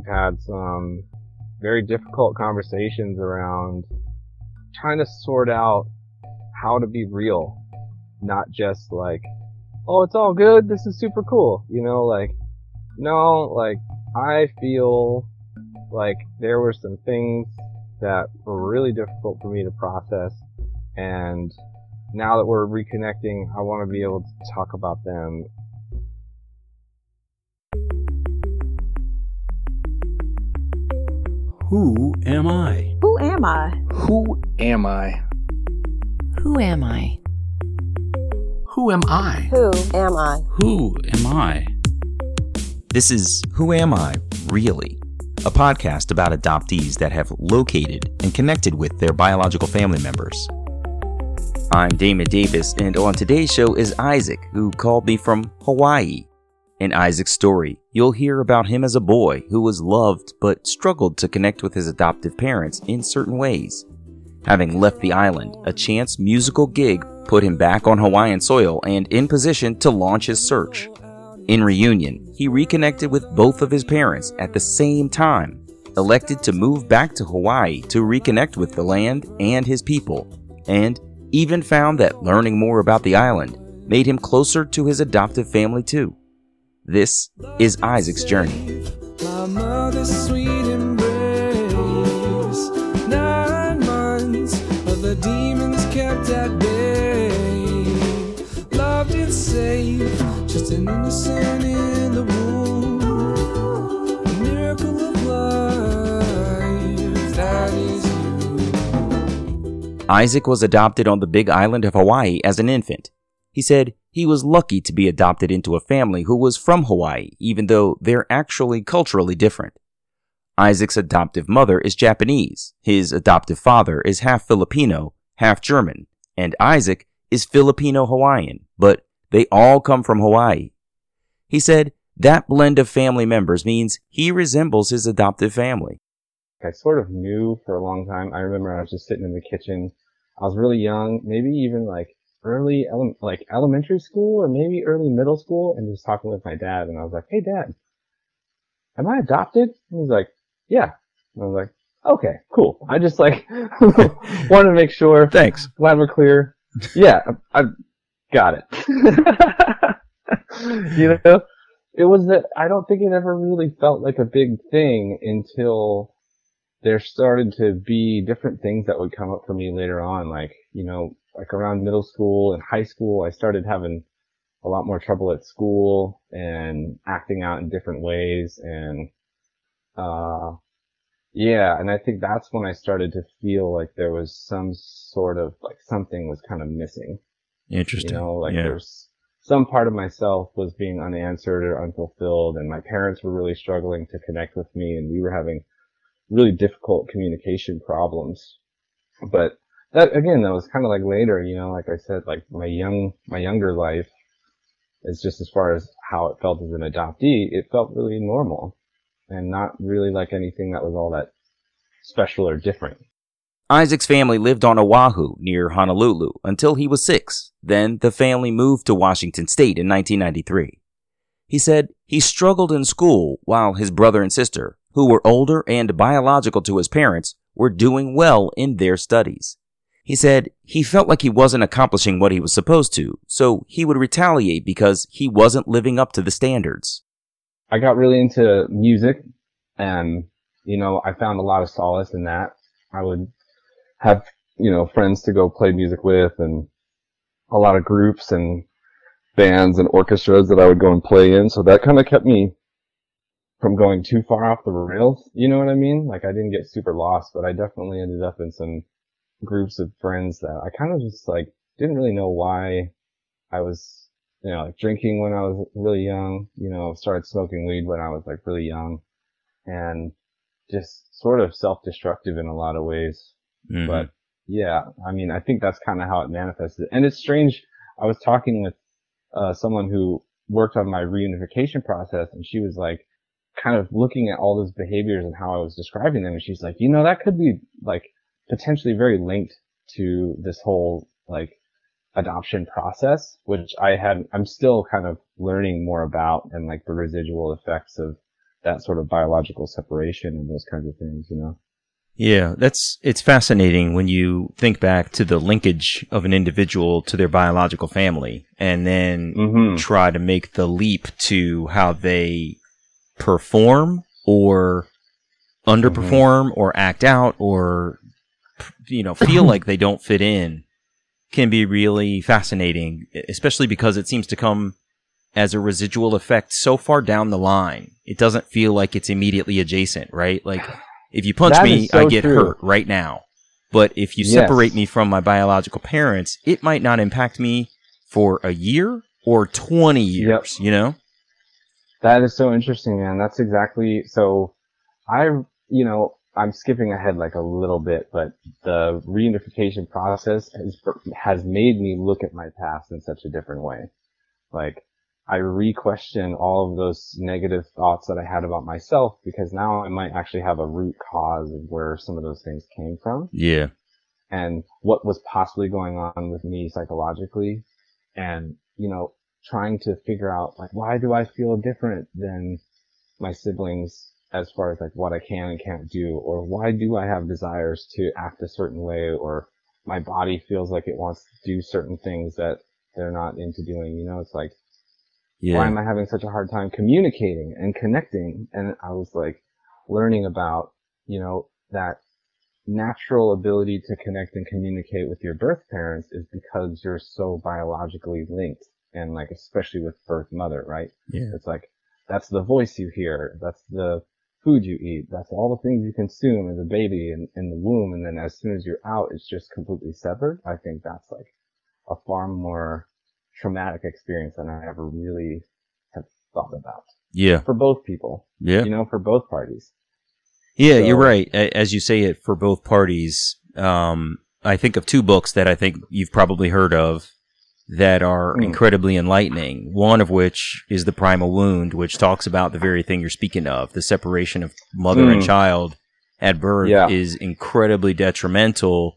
we've had some very difficult conversations around trying to sort out how to be real, not just like, oh, it's all good. This is super cool. You know, like, no, like, I feel like there were some things that were really difficult for me to process. And now that we're reconnecting, I want to be able to talk about them. Who am I? Who am I? Who am I? Who am I? Who am I? Who am I? Who am I? This is Who Am I, Really? A podcast about adoptees that have located and connected with their biological family members. I'm Damon Davis, and on today's show is Isaac, who called me from Hawaii. In Isaac's story, you'll hear about him as a boy who was loved but struggled to connect with his adoptive parents in certain ways. Having left the island, a chance musical gig put him back on Hawaiian soil and in position to launch his search. In reunion, he reconnected with both of his parents at the same time, elected to move back to Hawaii to reconnect with the land and his people, and even found that learning more about the island made him closer to his adoptive family too. This is Isaac's journey. My mother's sweet embrace. Nine months of the demons kept at bay. Loved and safe, just an innocent in the womb. A miracle of life, that is you. Isaac was adopted on the big island of Hawaii as an infant. He said he was lucky to be adopted into a family who was from Hawaii, even though they're actually culturally different. Isaac's adoptive mother is Japanese, his adoptive father is half Filipino, half German, and Isaac is Filipino Hawaiian, but they all come from Hawaii. He said that blend of family members means he resembles his adoptive family. I sort of knew for a long time. I remember I was just sitting in the kitchen. I was really young, maybe even like early, ele- like elementary school or maybe early middle school and just talking with my dad. And I was like, Hey dad, am I adopted? And he's like, yeah. And I was like, okay, cool. I just like wanted to make sure. Thanks. Glad we're clear. Yeah, I, I got it. you know, it was that I don't think it ever really felt like a big thing until there started to be different things that would come up for me later on. Like, you know, like around middle school and high school, I started having a lot more trouble at school and acting out in different ways. And, uh, yeah. And I think that's when I started to feel like there was some sort of like something was kind of missing. Interesting. You know, like yeah. there's some part of myself was being unanswered or unfulfilled and my parents were really struggling to connect with me and we were having really difficult communication problems. But that, again, that was kind of like later, you know, like I said, like my young, my younger life is just as far as how it felt as an adoptee, it felt really normal and not really like anything that was all that special or different. Isaac's family lived on Oahu near Honolulu until he was six. Then the family moved to Washington State in 1993. He said he struggled in school while his brother and sister, who were older and biological to his parents, were doing well in their studies. He said he felt like he wasn't accomplishing what he was supposed to, so he would retaliate because he wasn't living up to the standards. I got really into music and, you know, I found a lot of solace in that. I would have, you know, friends to go play music with and a lot of groups and bands and orchestras that I would go and play in. So that kind of kept me from going too far off the rails. You know what I mean? Like I didn't get super lost, but I definitely ended up in some groups of friends that I kind of just like didn't really know why I was, you know, like drinking when I was really young, you know, started smoking weed when I was like really young and just sort of self-destructive in a lot of ways. Mhm. But yeah, I mean, I think that's kind of how it manifested. And it's strange. I was talking with, uh, someone who worked on my reunification process and she was like, kind of looking at all those behaviors and how I was describing them. And she's like, you know, that could be like potentially very linked to this whole like adoption process, which I had, I'm still kind of learning more about and like the residual effects of that sort of biological separation and those kinds of things, you know? Yeah, that's it's fascinating when you think back to the linkage of an individual to their biological family and then Mm-hmm. try to make the leap to how they perform or underperform or act out or you know feel like they don't fit in can be really fascinating especially because it seems to come as a residual effect so far down the line it doesn't feel like it's immediately adjacent right like if you punch That me so i get true. hurt right now but if you Yes. separate me from my biological parents it might not impact me for a year or 20 years yep. you know That is so interesting, man. That's exactly so. I, you know, I'm skipping ahead like a little bit, but the reunification process has has made me look at my past in such a different way. Like I re-question all of those negative thoughts that I had about myself because now I might actually have a root cause of where some of those things came from yeah and what was possibly going on with me psychologically and you know trying to figure out like why do i feel different than my siblings as far as like what i can and can't do or why do i have desires to act a certain way or my body feels like it wants to do certain things that they're not into doing you know it's like yeah why am I having such a hard time communicating and connecting? And I was like learning about, you know, that natural ability to connect and communicate with your birth parents is because you're so biologically linked and like, especially with birth mother, right? yeah It's like, that's the voice you hear. That's the food you eat. That's all the things you consume as a baby in, in the womb. And then as soon as you're out, it's just completely severed. I think that's like a far more traumatic experience than I ever really have thought about yeah for both people, yeah you know, for both parties. Yeah, you're right. As you say it for both parties, um, I think of two books that I think you've probably heard of that are Hmm. incredibly enlightening. One of which is The Primal Wound, which talks about the very thing you're speaking of. The separation of mother and Hmm. child at birth Yeah. is incredibly detrimental,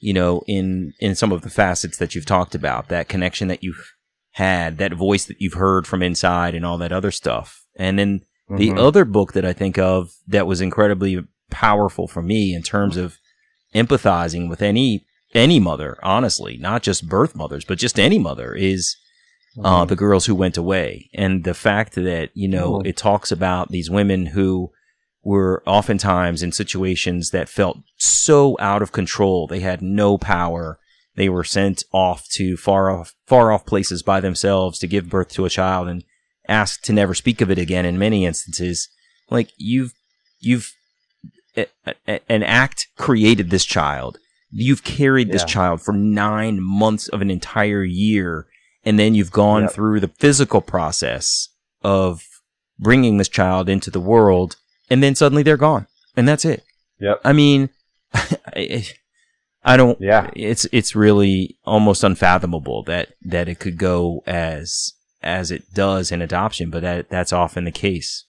you know, in, in some of the facets that you've talked about. That connection that you've had, that voice that you've heard from inside and all that other stuff. And then the Mhm. other book that I think of that was incredibly powerful for me in terms of empathizing with any any mother, honestly, not just birth mothers, but just any mother is uh, Mhm. the girls who went away, and the fact that you know Mhm. it talks about these women who were oftentimes in situations that felt so out of control. They had no power. They were sent off to far off far off places by themselves to give birth to a child and asked to never speak of it again in many instances. Like you've you've an act created this child. You've carried this Yeah. child for nine months of an entire year, and then you've gone Yep. through the physical process of bringing this child into the world, and then suddenly they're gone, and that's it. Yep. I mean, I, I don't. Yeah. It's it's really almost unfathomable that that it could go as as it does in adoption, but that that's often the case.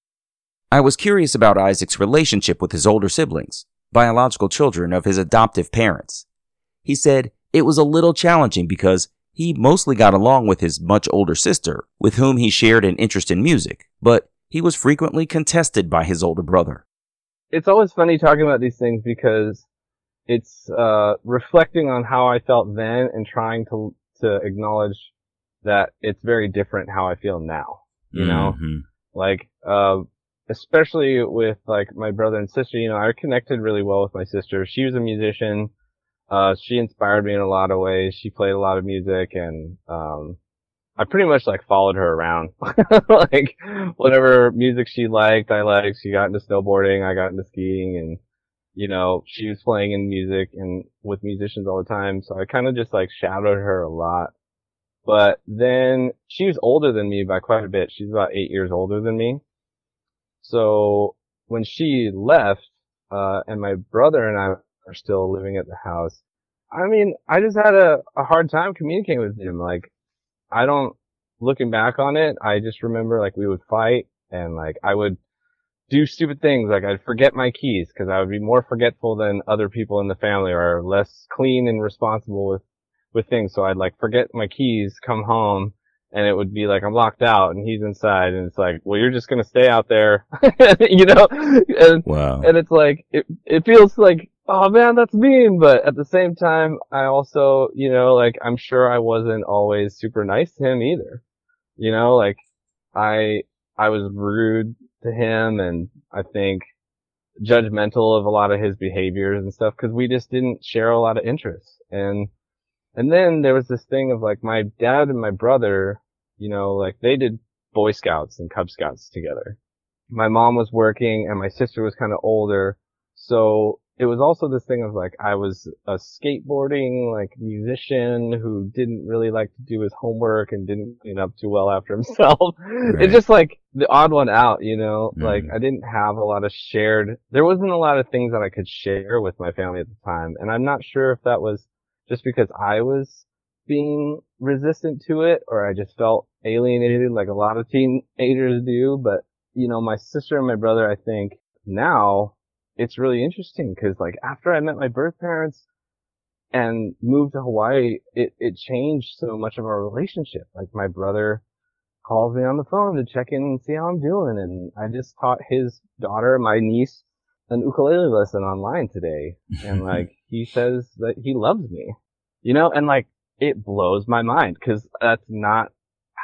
I was curious about Isaac's relationship with his older siblings, biological children of his adoptive parents. He said it was a little challenging because he mostly got along with his much older sister, with whom he shared an interest in music, but he was frequently contested by his older brother. it's always funny talking about these things because it's uh, reflecting on how I felt then and trying to to acknowledge that it's very different how I feel now. You know, Mhm. like uh, especially with like my brother and sister. You know, I connected really well with my sister. She was a musician. Uh, she inspired me in a lot of ways. She played a lot of music and um, I pretty much like followed her around. like whatever music she liked, I liked. She got into snowboarding, I got into skiing and you know, she was playing in music and with musicians all the time. So I kind of just like shadowed her a lot. But then she was older than me by quite a bit. She's about eight years older than me. So when she left, uh, and my brother and I are still living at the house, I mean, I just had a, a hard time communicating with him. Like, I don't, looking back on it, I just remember like we would fight and like I would do stupid things. Like I'd forget my keys because I would be more forgetful than other people in the family or less clean and responsible with, with things. So I'd like forget my keys, come home and it would be like I'm locked out and he's inside and it's like, well, you're just gonna stay out there, you know, and Wow. and it's like it it feels like oh man that's mean, but at the same time I also you know like I'm sure I wasn't always super nice to him either, you know like I I was rude to him and I think judgmental of a lot of his behaviors and stuff because we just didn't share a lot of interests. And and then there was this thing of like my dad and my brother, you know, like they did Boy Scouts and Cub Scouts together. My mom was working and my sister was kind of older. So it was also this thing of like I was a skateboarding like musician who didn't really like to do his homework and didn't clean up too well after himself. Right. It's just like the odd one out, you know, like Mhm. I didn't have a lot of shared, there wasn't a lot of things that I could share with my family at the time. And I'm not sure if that was just because I was being resistant to it or I just felt alienated like a lot of teenagers do. But, you know, my sister and my brother, I think now it's really interesting because like after I met my birth parents and moved to Hawaii, it, it changed so much of our relationship. Like my brother calls me on the phone to check in and see how I'm doing. And I just taught his daughter, my niece, an ukulele lesson online today. And like, he says that he loves me, you know, and like, it blows my mind because that's not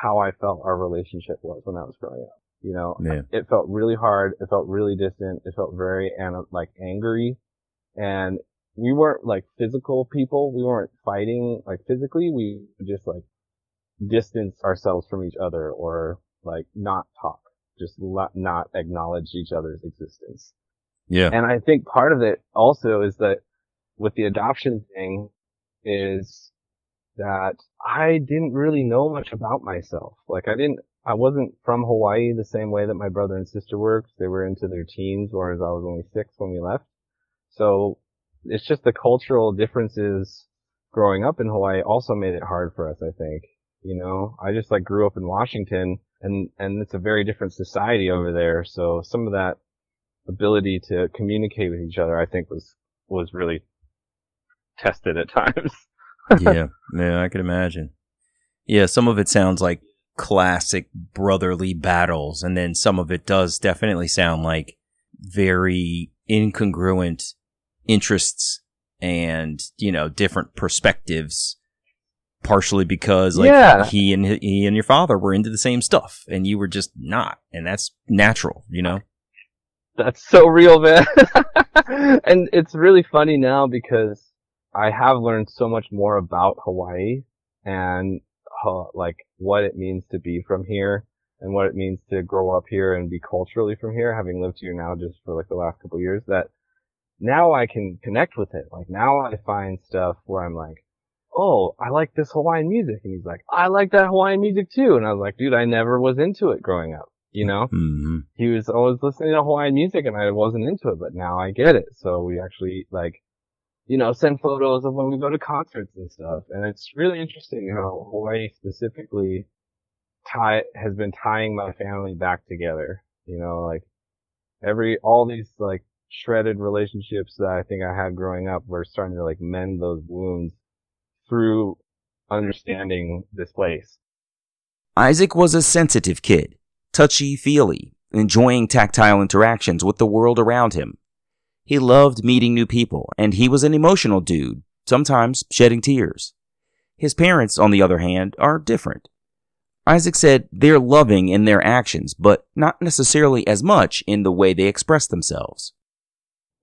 how I felt our relationship was when I was growing up. You know, Yeah. it felt really hard. It felt really distant. It felt very, like angry. And we weren't like physical people. We weren't fighting like physically. We just like distance ourselves from each other or like not talk, just not acknowledge each other's existence. Yeah. And I think part of it also is that with the adoption thing is that I didn't really know much about myself. Like I didn't, I wasn't from Hawaii the same way that my brother and sister were they were into their teens, whereas I was only six when we left. So it's just the cultural differences growing up in Hawaii also made it hard for us, I think. You know, I just like grew up in Washington and, and it's a very different society over there. So some of that ability to communicate with each other, I think was, was really tested at times. Yeah, yeah, I could imagine. Yeah, some of it sounds like classic brotherly battles, and then some of it does definitely sound like very incongruent interests and you know different perspectives. Partially because like Yeah. he and he and your father were into the same stuff, and you were just not, and that's natural, you know. That's so real, man. and it's really funny now because I have learned so much more about Hawaii and uh, like what it means to be from here and what it means to grow up here and be culturally from here, having lived here now just for like the last couple of years that now I can connect with it. Like now I find stuff where I'm like, oh, I like this Hawaiian music. And he's like, I like that Hawaiian music too. And I was like, dude, I never was into it growing up, you know? hmm he was always listening to Hawaiian music and I wasn't into it, but now I get it. So we actually like, you know, send photos of when we go to concerts and stuff. And it's really interesting how Hawaii specifically tie, has been tying my family back together. You know, like every, all these like shredded relationships that I think I had growing up, we're starting to like mend those wounds through understanding this place. Isaac was a sensitive kid, touchy feely, enjoying tactile interactions with the world around him. He loved meeting new people, and he was an emotional dude, sometimes shedding tears. His parents, on the other hand, are different. Isaac said they're loving in their actions, but not necessarily as much in the way they express themselves.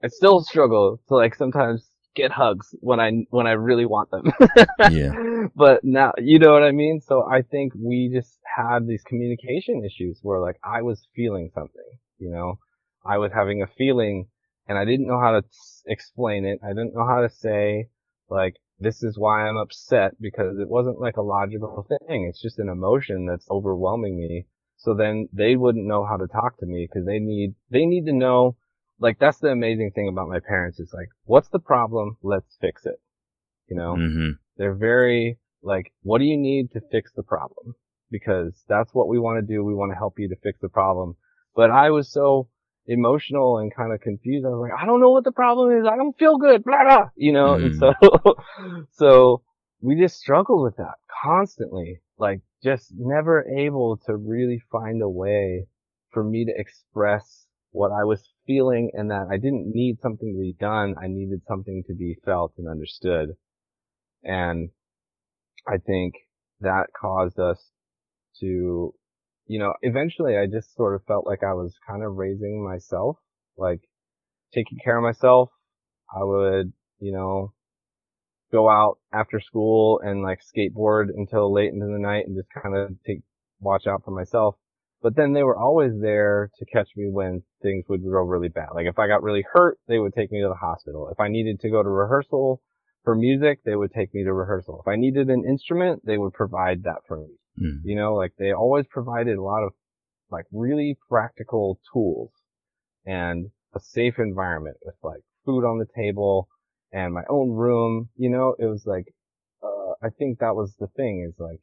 I still struggle to like sometimes get hugs when I when I really want them. Yeah. But now you know what I mean? So I think we just had these communication issues where like I was feeling something, you know? I was having a feeling and I didn't know how to explain it. I didn't know how to say like this is why I'm upset because it wasn't like a logical thing. It's just an emotion that's overwhelming me. So then they wouldn't know how to talk to me because they need they need to know like that's the amazing thing about my parents is like what's the problem? Let's fix it. You know? Hmm they're very like what do you need to fix the problem? Because that's what we want to do. We want to help you to fix the problem. But i was so emotional and kind of confused. I was like i don't know what the problem is. I don't feel good. Blah blah. You know? And hmm. so so we just struggled with that constantly. Like just never able to really find a way for me to express what I was feeling and that I didn't need something to be done. I needed something to be felt and understood. And I think that caused us to, you know, eventually I just sort of felt like I was kind of raising myself, like taking care of myself. I would, you know, go out after school and like skateboard until late into the night and just kind of take, watch out for myself. But then they were always there to catch me when things would go really bad. Like if I got really hurt, they would take me to the hospital. If I needed to go to rehearsal for music, they would take me to rehearsal. If I needed an instrument, they would provide that for me. Mm. You know, like they always provided a lot of like really practical tools and a safe environment with like food on the table and my own room. You know, it was like, uh, I think that was the thing is like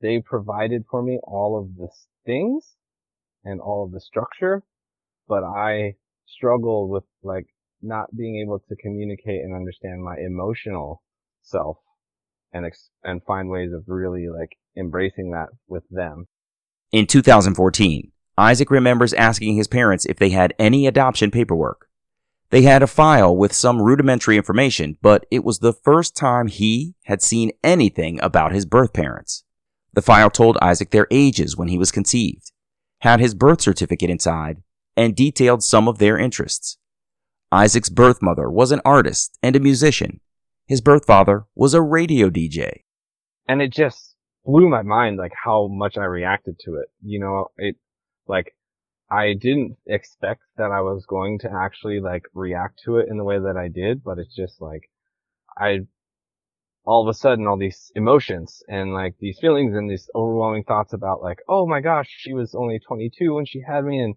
they provided for me all of the things and all of the structure, but I struggled with like not being able to communicate and understand my emotional self and ex- and find ways of really like embracing that with them. In 2014, Isaac remembers asking his parents if they had any adoption paperwork. They had a file with some rudimentary information, but it was the first time he had seen anything about his birth parents. The file told Isaac their ages when he was conceived, had his birth certificate inside, and detailed some of their interests. Isaac's birth mother was an artist and a musician. His birth father was a radio DJ. and it just blew my mind like how much I reacted to it. You know, it like I didn't expect that I was going to actually like react to it in the way that I did, but it's just like I all of a sudden all these emotions and like these feelings and these overwhelming thoughts about like, oh my gosh, she was only 22 when she had me and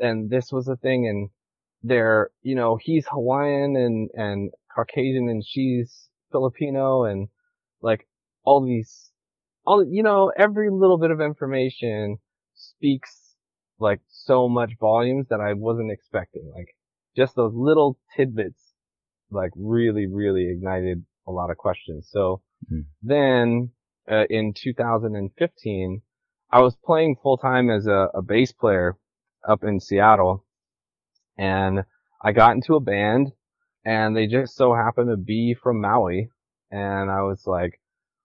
and this was a thing and they're, you know, he's Hawaiian and and Caucasian and she's Filipino and like all these, all, you know, every little bit of information speaks like so much volumes that I wasn't expecting. Like just those little tidbits, like really, really ignited a lot of questions. So Mhm. then, uh, in 2015, I was playing full time as a, a bass player up in Seattle and I got into a band and they just so happened to be from Maui and I was like,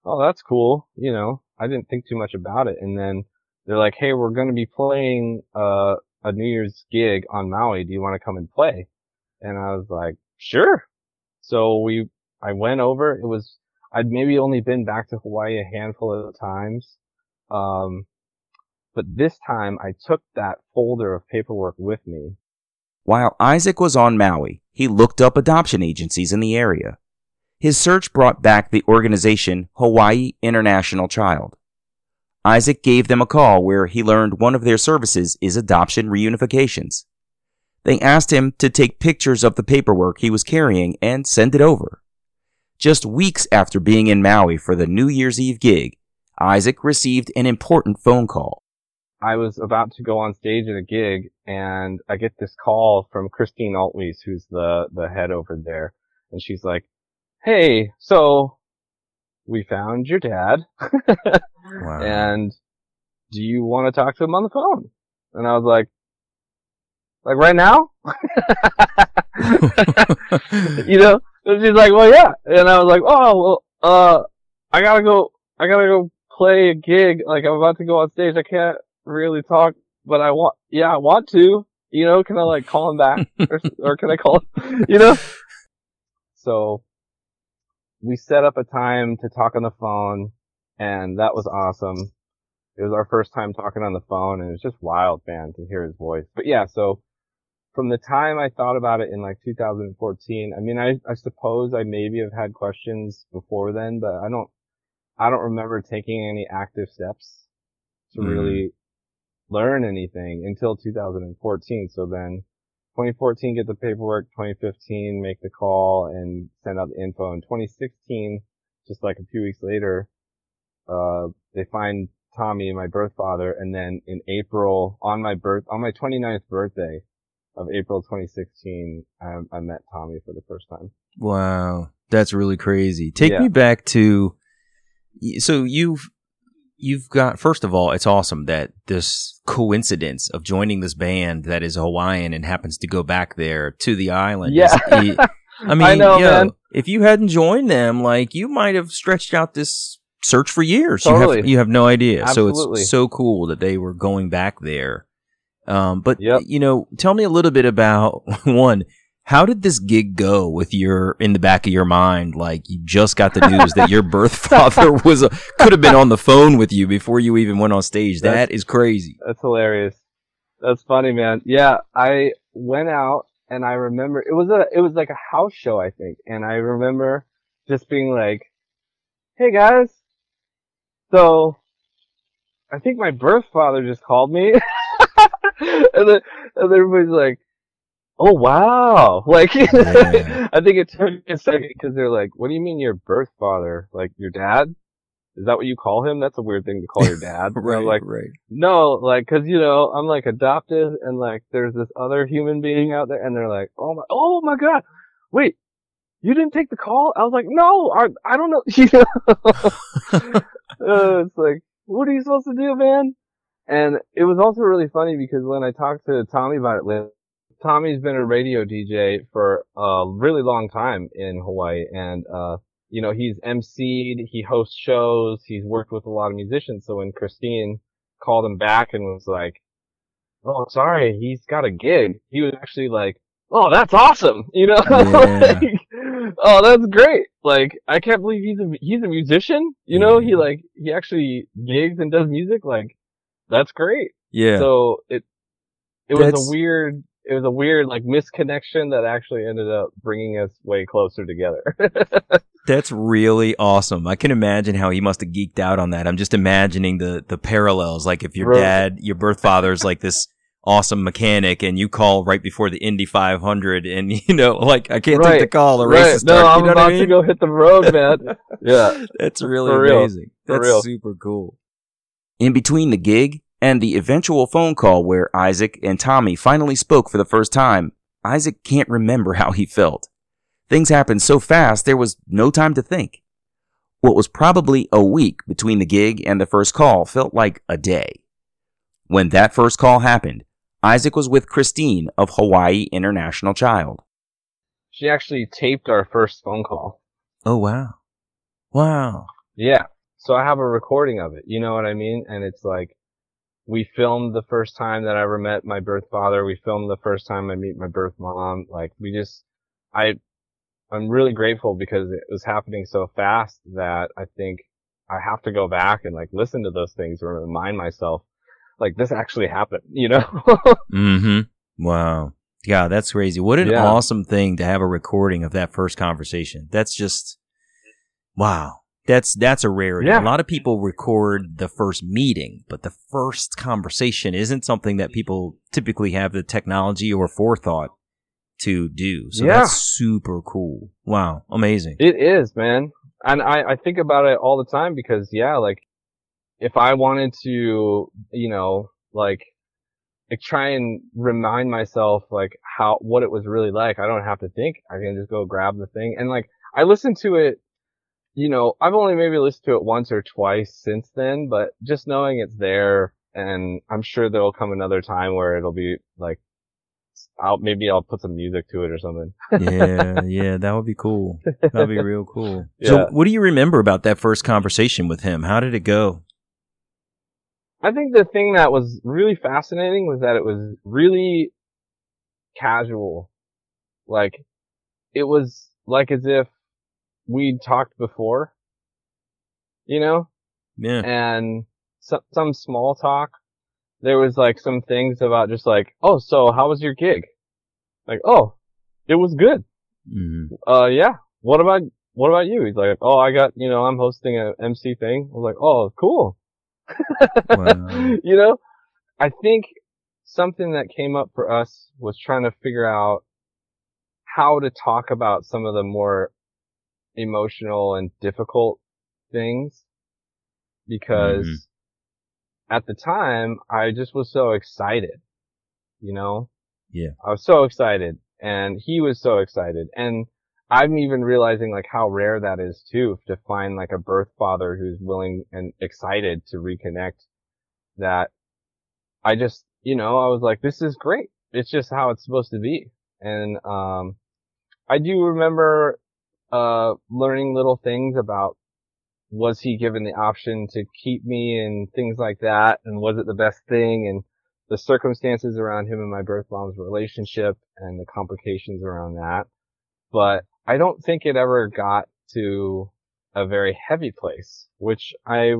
oh, that's cool. You know, I didn't think too much about it. And then they're like, hey, we're going to be playing, uh, a New Year's gig on Maui. Do you want to come and play? And I was like, sure. So we, I went over. It was, I'd maybe only been back to Hawaii a handful of times. Um, but this time I took that folder of paperwork with me While Isaac was on Maui, he looked up adoption agencies in the area. His search brought back the organization Hawaii International Child. Isaac gave them a call where he learned one of their services is adoption reunifications. They asked him to take pictures of the paperwork he was carrying and send it over. Just weeks after being in Maui for the New Year's Eve gig, Isaac received an important phone call. I was about to go on stage at a gig and I get this call from Christine Altwies, who's the, the head over there. And she's like, Hey, so we found your dad Wow. and do you want to talk to him on the phone? And I was like, like right now? you know? And she's like, well, yeah. And I was like, oh, well, uh, I gotta go, I gotta go play a gig. Like I'm about to go on stage. I can't really talk, but I want, yeah, I want to, you know, can I like call him back or, or can I call him, you know? So we set up a time to talk on the phone and that was awesome. It was our first time talking on the phone and it was just wild, man, to hear his voice. But yeah, so from the time I thought about it in like 2014, I mean, I, I suppose I maybe have had questions before then, but I don't, I don't remember taking any active steps to Mhm. really learn anything until 2014. So then 2014, get the paperwork, 2015, make the call and send out the info. In 2016, just like a few weeks later, uh, they find Tommy, my birth father, and then in April, on my birth, on my 29th birthday of April 2016, I, I met Tommy for the first time. Wow, that's really crazy. Take Yeah. me back to so you've you've got first of all, it's awesome that this coincidence of joining this band that is Hawaiian and happens to go back there to the island. Yeah. is- I mean, I know, yo, if you hadn't joined them, like you might have stretched out this search for years. You have, you have no idea. So it's so cool that they were going back there. Um, but Yep. you know, tell me a little bit about one. How did this gig go with your in the back of your mind? Like you just got the news that your birth father was a, could have been on the phone with you before you even went on stage. That's- That is crazy. That's hilarious. That's funny, man. Yeah, I went out and I remember it was a it was like a house show, I think, and I remember just being like, "Hey guys, so I think my birth father just called me," and then and everybody's like, "Oh wow!" Like, Yeah. I think it took a second because they're like, "What do you mean your birth father? Like your dad?" Is that what you call him? That's a weird thing to call your dad. And I'm like, right. no, like, cause you know, I'm like adopted and like there's this other human being out there and they're like, oh my, oh my god, wait, you didn't take the call? I was like, no, I, I don't know, you know, uh, it's like, what are you supposed to do, man? And it was also really funny because when I talked to Tommy about it, Lynn, Tommy's been a radio DJ for a really long time in Hawaii and, uh, you know, he's emceed, he hosts shows, he's worked with a lot of musicians. So when Christine called him back and was like, "Oh, sorry, he's got a gig," he was actually like, "Oh, that's awesome," you know? Yeah. Like, oh, that's great! Like, I can't believe he's a he's a musician. You know, he Mhm. like he actually gigs and does music. Like, that's great. Yeah. So it it was a weird. It was a weird like misconnection that actually ended up bringing us way closer together. That's really awesome. I can imagine how he must have geeked out on that. I'm just imagining the the parallels. Like if your Right. dad, your birth father's like this awesome mechanic, and you call right before the Indy 500, and you know, like I can't take the call. The race right? is No, starting. I'm you know about I mean? to go hit the road, man. yeah. That's really amazing. That's super cool. In between the gig and the eventual phone call where Isaac and Tommy finally spoke for the first time, Isaac can't remember how he felt. Things happened so fast there was no time to think. What was probably a week between the gig and the first call felt like a day. When that first call happened, Isaac was with Christine of Hawaii International Child. She actually taped our first phone call. Oh wow, wow. Yeah. So I have a recording of it. You know what I mean? And it's like, we filmed the first time that I ever met my birth father. We filmed the first time I meet my birth mom. Like we just, I, I'm really grateful because it was happening so fast that I think I have to go back and like listen to those things or remind myself, like this actually happened, you know? Mm-hmm. Wow. Yeah, that's crazy. What an Yeah. awesome thing to have a recording of that first conversation. That's just wow. That's that's a rarity. Yeah. A lot of people record the first meeting, but the first conversation isn't something that people typically have the technology or forethought to do. So Yeah. that's super cool. Wow, amazing. It is, man. And I, I think about it all the time because, yeah, like, if I wanted to, you know, like, like try and remind myself, like, how, what it was really like, I don't have to think. I can just go grab the thing. And like, I listened to it, you know, I've only maybe listened to it once or twice since then, but just knowing it's there and I'm sure there'll come another time where it'll be like, I'll, maybe I'll put some music to it or something. yeah, yeah, that would be cool. That'd be real cool. Yeah. So, what do you remember about that first conversation with him? How did it go? I think the thing that was really fascinating was that it was really casual. Like, it was like as if we'd talked before, you know, Yeah. and some, some small talk. There was like some things about just like, oh, so how was your gig? Like, oh, it was good. Mhm. Uh, yeah. What about, what about you? He's like, oh, I got, you know, I'm hosting a MC thing. I was like, oh, cool. Wow. you know, I think something that came up for us was trying to figure out how to talk about some of the more emotional and difficult things because Mhm. at the time I just was so excited, you know? Yeah. I was so excited and he was so excited and I'm even realizing like how rare that is too, to find like a birth father who's willing and excited to reconnect that I just, you know, I was like, this is great. It's just how it's supposed to be. And, um, I do remember, uh, learning little things about was he given the option to keep me and things like that? And was it the best thing? And the circumstances around him and my birth mom's relationship and the complications around that. But I don't think it ever got to a very heavy place, which I,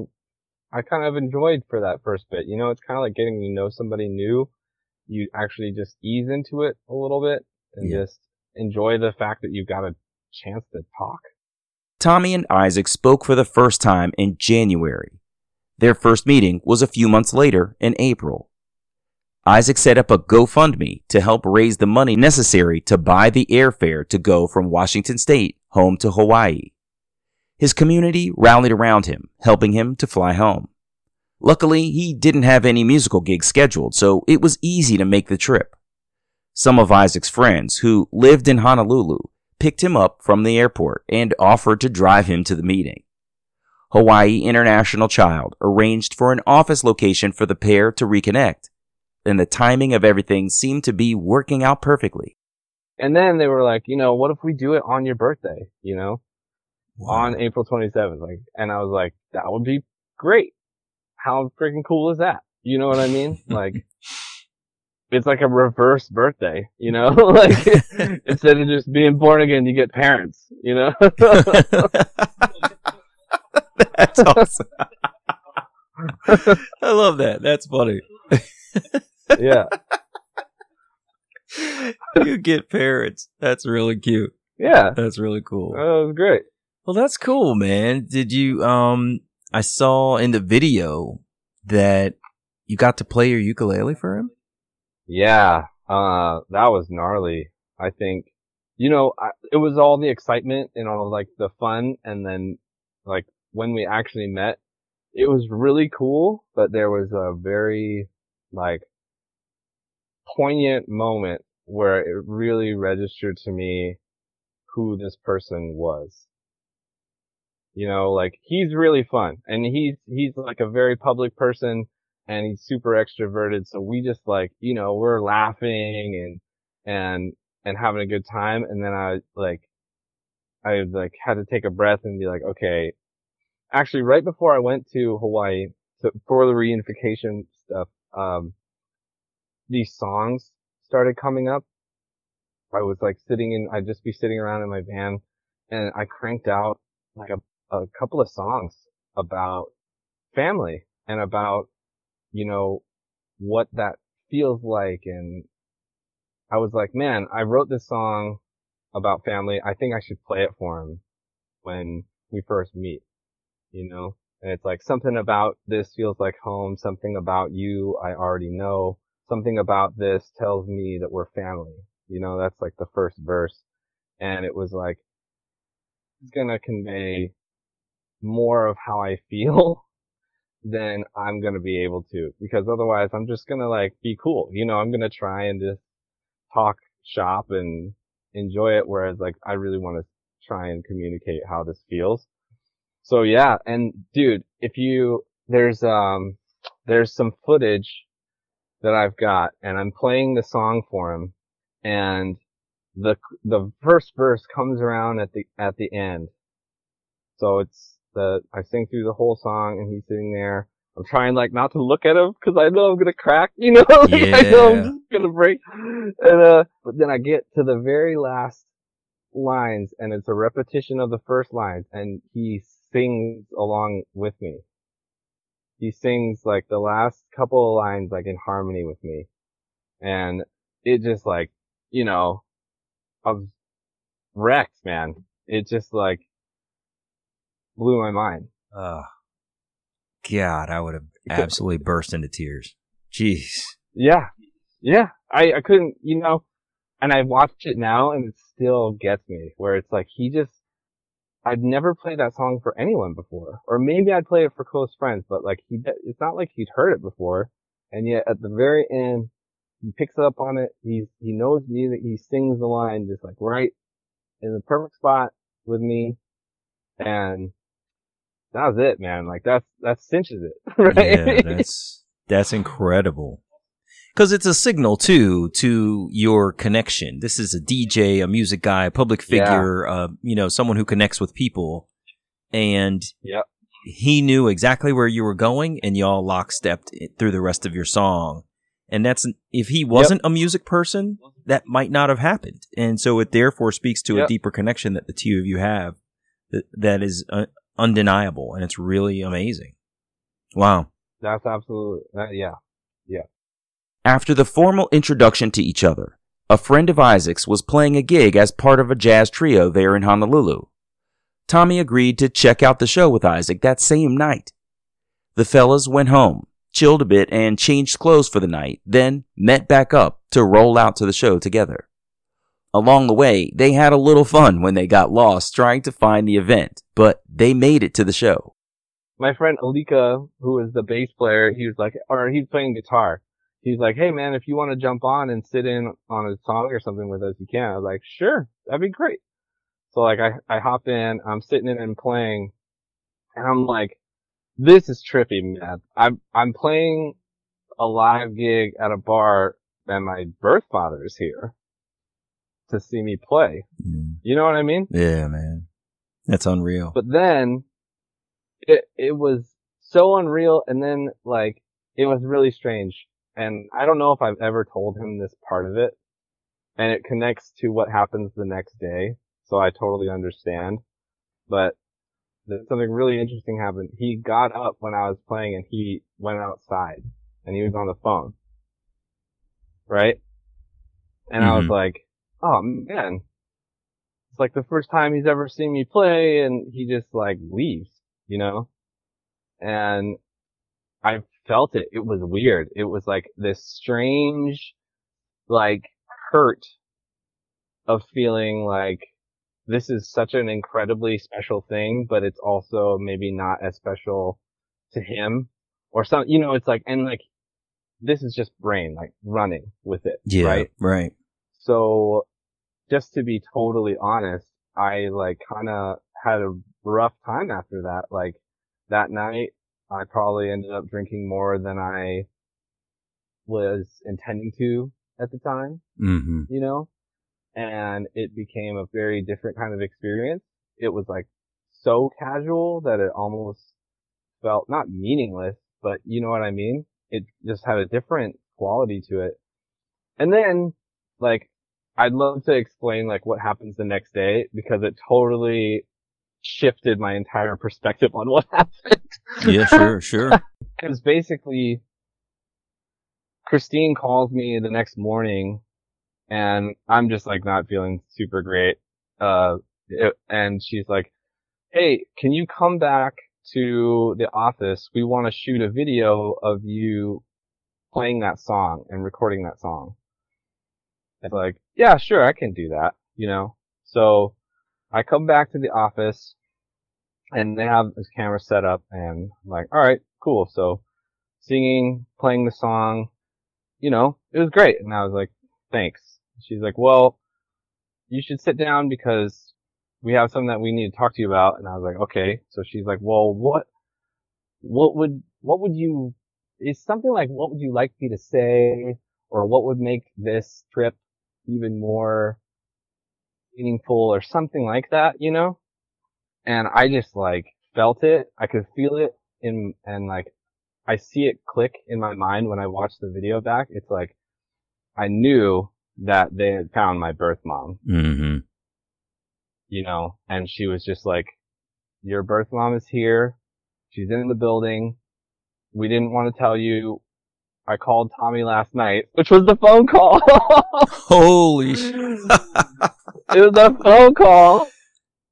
I kind of enjoyed for that first bit. You know, it's kind of like getting to know somebody new. You actually just ease into it a little bit and Yeah. just enjoy the fact that you've got a chance to talk. Tommy and Isaac spoke for the first time in January. Their first meeting was a few months later in April. Isaac set up a GoFundMe to help raise the money necessary to buy the airfare to go from Washington State home to Hawaii. His community rallied around him, helping him to fly home. Luckily, he didn't have any musical gigs scheduled, so it was easy to make the trip. Some of Isaac's friends who lived in Honolulu picked him up from the airport and offered to drive him to the meeting. Hawaii International Child arranged for an office location for the pair to reconnect, and the timing of everything seemed to be working out perfectly. And then they were like, you know, what if we do it on your birthday? You know, on April 27th. Like, and I was like, that would be great. How freaking cool is that? You know what I mean? Like, it's like a reverse birthday, you know? like, instead of just being born again, you get parents, you know? That's awesome. I love that. That's funny. yeah. You get parents. That's really cute. Yeah. That's really cool. That was great. Well, that's cool, man. Did you, um, I saw in the video that you got to play your ukulele for him? Yeah. Uh, that was gnarly. I think, you know, I, it was all the excitement and all like the fun. And then like when we actually met, it was really cool, but there was a very like poignant moment where it really registered to me who this person was. You know, like he's really fun and he's, he's like a very public person and he's super extroverted. So we just like, you know, we're laughing and, and, and having a good time. And then I like, I like had to take a breath and be like, okay, actually right before I went to Hawaii to, for the reunification stuff, um, these songs started coming up. I was like sitting in, I'd just be sitting around in my van and I cranked out like a, a couple of songs about family and about, you know, what that feels like. And I was like, man, I wrote this song about family. I think I should play it for him when we first meet, you know? And it's like something about this feels like home. Something about you I already know. Something about this tells me that we're family. You know, that's like the first verse. And it was like, it's gonna convey more of how I feel than I'm gonna be able to. Because otherwise I'm just gonna like be cool. You know, I'm gonna try and just talk shop and enjoy it. Whereas like I really want to try and communicate how this feels. So yeah, and dude, if you, there's, um, there's some footage that I've got and I'm playing the song for him and the, the first verse comes around at the, at the end. So it's the, I sing through the whole song and he's sitting there. I'm trying like not to look at him because I know I'm gonna crack, you know, like, I know I'm just gonna break. And, uh, but then I get to the very last lines and it's a repetition of the first lines and he sings along with me. He sings like the last couple of lines like in harmony with me. And it just like, you know, I was wrecked, man. It just like blew my mind. Oh, God, I would have absolutely burst into tears. Jeez. Yeah. Yeah. I, I couldn't, you know, and I watched it now and it still gets me where it's like he just, I'd never played that song for anyone before. Or maybe I'd play it for close friends, but like he, it's not like he'd heard it before. And yet at the very end, he picks up on it. He's, he knows music. He sings the line just like right in the perfect spot with me, and that was it, man. Like that's that cinches it, right? Yeah, that's that's incredible. Because it's a signal too to your connection. This is a DJ, a music guy, a public Yeah. figure, uh, you know, someone who connects with people, and Yep. he knew exactly where you were going, and y'all lockstepped through the rest of your song. And that's if he wasn't a music person, that might not have happened. And so it therefore speaks to a deeper connection that the two of you have that, that is uh, undeniable, and it's really amazing. Wow. That's absolutely yeah, yeah. After the formal introduction to each other, a friend of Isaac's was playing a gig as part of a jazz trio there in Honolulu. Tommy agreed to check out the show with Isaac that same night. The fellas went home, chilled a bit, and changed clothes for the night, then met back up to roll out to the show together. Along the way, they had a little fun when they got lost trying to find the event, but they made it to the show. My friend Alika, who is the bass player, he was like, or he's playing guitar. He's like, hey man, if you want to jump on and sit in on a song or something with us, you can. I was like, sure, that'd be great. So like I, I hop in, I'm sitting in and playing, and I'm like, this is trippy, man. I'm, I'm playing a live gig at a bar and my birth father is here to see me play. You know what I mean? Yeah, man. That's unreal. But then it it was so unreal and then like it was really strange. And I don't know if I've ever told him this part of it. And it connects to what happens the next day. So I totally understand. But something really interesting happened. He got up when I was playing and he went outside and he was on the phone. Right? And I was Mhm. like, oh man, it's like the first time he's ever seen me play and he just like leaves, you know? And I felt it. It was weird. It was like this strange, like hurt of feeling like this is such an incredibly special thing, but it's also maybe not as special to him or some, you know, it's like, and like, this is just brain, like running with it, Yeah. right? Right. So just to be totally honest, I like kind of had a rough time after that. Like that night, I probably ended up drinking more than I was intending to at the time, Mm-hmm. you know, and it became a very different kind of experience. It was like so casual that it almost felt not meaningless, but you know what I mean? It just had a different quality to it. And then, like, I'd love to explain like what happens the next day because it totally shifted my entire perspective on what happened. Yeah, sure, sure. It was basically Christine calls me the next morning and I'm just like not feeling super great. Uh, it- and she's like, Hey, can you come back to the office? We want to shoot a video of you playing that song and recording that song. It's like, yeah, sure, I can do that, you know? So I come back to the office and they have this camera set up and I'm like, all right, cool. So singing, playing the song, you know, it was great. And I was like, thanks. She's like, well, you should sit down because we have something that we need to talk to you about. And I was like, okay. So she's like, well, what, what would, what would you, it's something like, what would you like me to say? Or what would make this trip even more meaningful or something like that, you know? And I just like felt it. I could feel it in, and like, I see it click in my mind when I watch the video back. It's like, I knew that they had found my birth mom, Mm-hmm. you know, and she was just like, your birth mom is here. She's in the building. We didn't want to tell you. I called Tommy last night, which was the phone call. Holy sh- it was a phone call.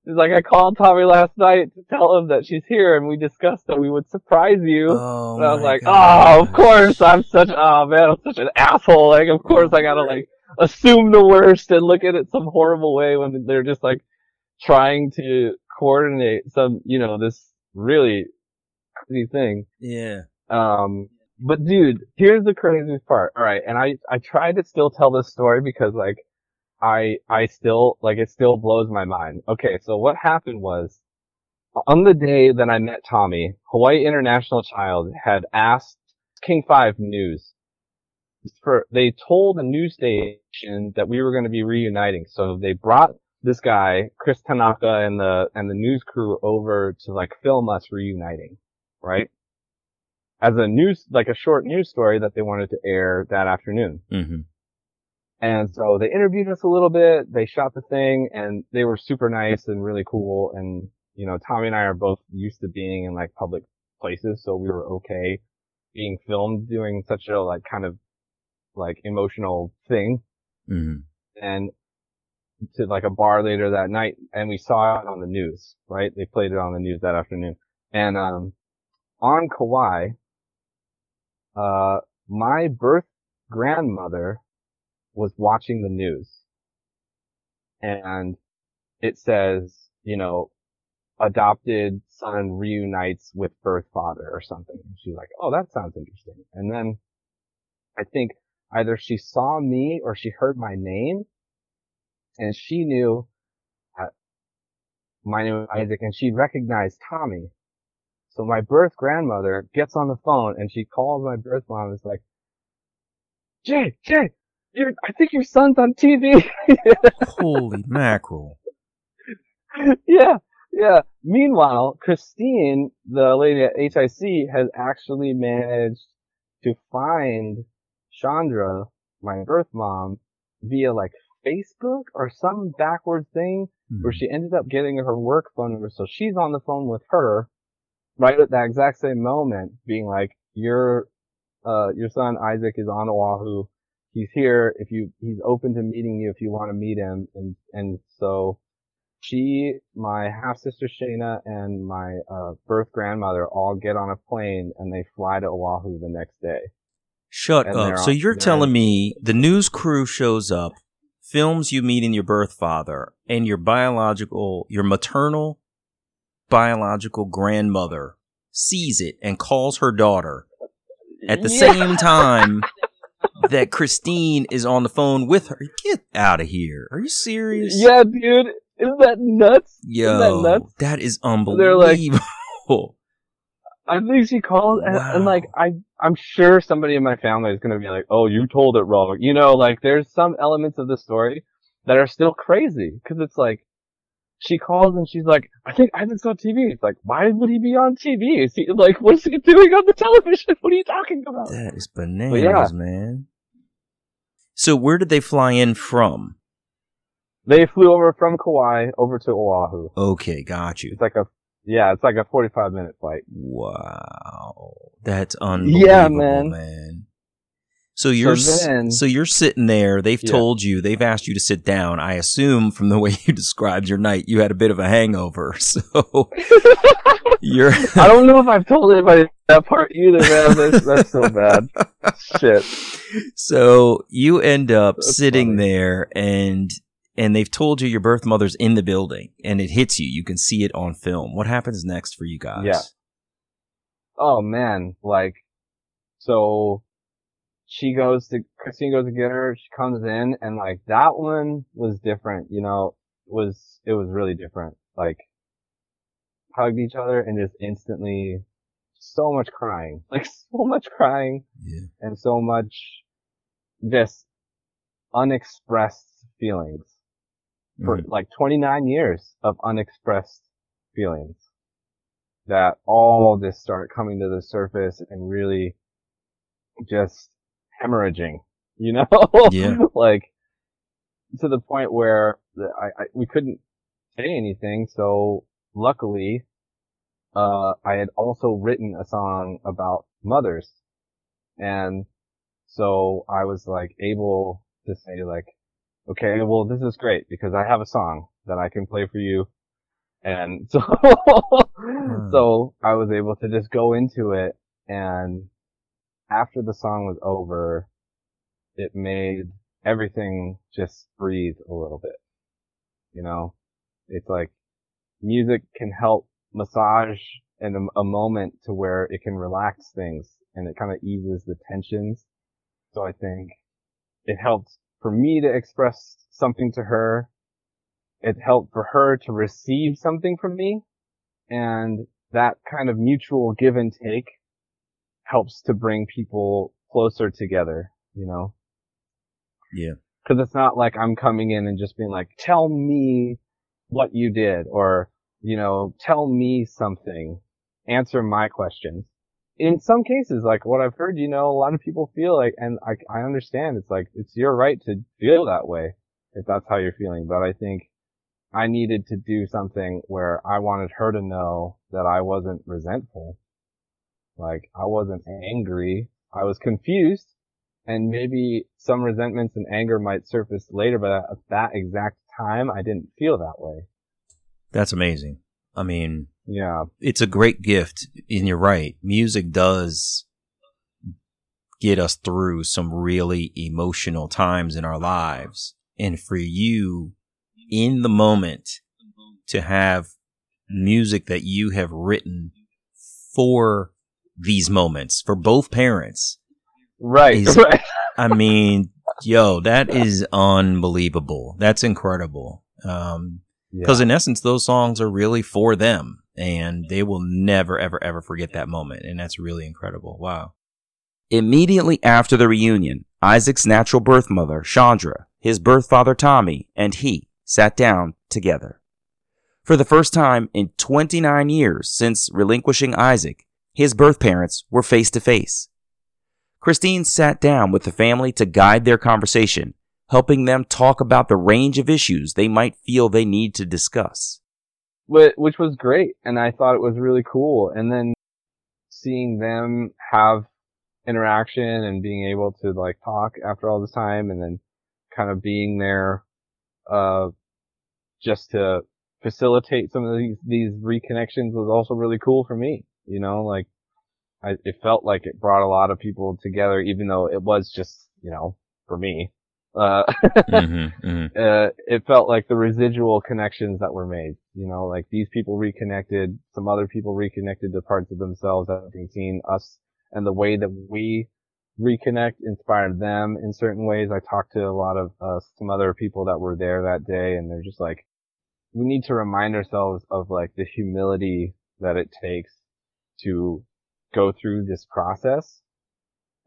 He's like I called Tommy last night to tell him that she's here, and we discussed that we would surprise you. Oh, and I was like, God. oh, of course, I'm such, oh man, I'm such an asshole. Like, of course, I gotta like assume the worst and look at it some horrible way when they're just like trying to coordinate some, you know, this really crazy thing. Yeah. Um, but dude, here's the craziest part. All right, and I I tried to still tell this story because like I, I still, like, it still blows my mind. Okay, so what happened was, on the day that I met Tommy, Hawaii International Child had asked King 5 News for, they told a news station that we were going to be reuniting. So they brought this guy, Chris Tanaka and the, and the news crew over to like film us reuniting, right? As a news, like a short news story that they wanted to air that afternoon. Mm-hmm. And so they interviewed us a little bit. They shot the thing and they were super nice and really cool. And, you know, Tommy and I are both used to being in like public places. So we were okay being filmed doing such a like kind of like emotional thing. Mm-hmm. And to like a bar later that night and we saw it on the news, right? They played it on the news that afternoon. And, um, on Kauai, uh, my birth grandmother was watching the news and it says, you know, adopted son reunites with birth father or something. And she's like, oh, that sounds interesting. And then I think either she saw me or she heard my name and she knew my name was Isaac and she recognized Tommy. So my birth grandmother gets on the phone and she calls my birth mom and is like, Jay, Jay, you're, I think your son's on TV. Holy mackerel. yeah, yeah. Meanwhile, Christine, the lady at HIC, has actually managed to find Chandra, my birth mom, via like Facebook or some backwards thing where hmm. she ended up getting her work phone number. So she's on the phone with her right at that exact same moment being like, your, uh, your son Isaac is on Oahu. He's here. If you, he's open to meeting you if you want to meet him. And, and so she, my half sister Shayna and my, uh, birth grandmother all get on a plane and they fly to Oahu the next day. Shut And up. So you're telling me the news crew shows up, films you meeting your birth father, and your biological, your maternal biological grandmother sees it and calls her daughter at the Yeah. same time that Christine is on the phone with her. Get out of here. Are you serious? Yeah, dude. Isn't that nuts? Yo, that nuts? that is They're like- unbelievable. I think she called and, and like I I'm sure somebody in my family is gonna be like, oh, you told it wrong. You know, like there's some elements of the story that are still crazy because it's like she calls and she's like, I think Isaac's on TV. It's like, why would he be on TV? Is he like, what is he doing on the television? What are you talking about? that is bananas, yeah. man. So where did they fly in from? They flew over from Kauai over to Oahu. Okay, got you. It's like a yeah, it's like a 45 minute flight. Wow, that's unbelievable, Yeah, man. man. So you're s- then- so you're sitting there. They've Yeah. told you. They've asked you to sit down. I assume from the way you described your night, you had a bit of a hangover. So you're I don't know if I've told anybody that part either, man. That's, that's so bad. Shit. so you end up That's sitting funny. there and and they've told you your birth mother's in the building and it hits you. You can see it on film. What happens next for you guys? Yeah. Oh man, like, so she goes to, Christine goes to get her, she comes in and like that one was different, you know, was, it was really different. Like, hugged each other and just instantly so much crying, like so much crying Yeah. and so much just unexpressed feelings for Mhm. like 29 years of unexpressed feelings that all just start coming to the surface and really just hemorrhaging, you know? Yeah. like to the point where the, I, I, we couldn't say anything. So luckily, uh, I had also written a song about mothers. And so I was like able to say like, okay, well, this is great because I have a song that I can play for you. And so, so I was able to just go into it and after the song was over, it made everything just breathe a little bit. You know, it's like music can help massage in a, a moment to where it can relax things and it kind of eases the tensions. So I think it helped for me to express something to her. It helped for her to receive something from me. And that kind of mutual give and take helps to bring people closer together, you know? Yeah. Cause it's not like I'm coming in and just being like, tell me what you did or, you know, tell me something, answer my questions. In some cases, like what I've heard, you know, a lot of people feel like, and I, I understand it's like, it's your right to feel that way if that's how you're feeling. But I think I needed to do something where I wanted her to know that I wasn't resentful. Like I wasn't angry. I was confused and maybe some resentments and anger might surface later, but at that exact time, I didn't feel that way. That's amazing. I mean, Yeah. it's a great gift, and you're right. Music does get us through some really emotional times in our lives. And for you, in the moment, to have music that you have written for these moments, for both parents, Right. Is- right. I mean, yo, that is unbelievable. That's incredible. Um, because in essence, those songs are really for them and they will never, ever, ever forget that moment. And that's really incredible. Wow. Immediately after the reunion, Isaac's natural birth mother, Chandra, his birth father, Tommy, and he sat down together. For the first time in 29 years since relinquishing Isaac, his birth parents were face to face. Christine sat down with the family to guide their conversation, helping them talk about the range of issues they might feel they need to discuss. Which was great. And I thought it was really cool. And then seeing them have interaction and being able to like talk after all this time and then kind of being there, uh, just to facilitate some of these, these reconnections was also really cool for me. You know, like I, it felt like it brought a lot of people together, even though it was just, you know, for me. Uh, Mm-hmm, mm-hmm. uh, it felt like the residual connections that were made. You know, like these people reconnected, some other people reconnected to parts of themselves that having seen us and the way that we reconnect inspired them in certain ways. I talked to a lot of, uh, some other people that were there that day and they're just like, we need to remind ourselves of like the humility that it takes to go through this process.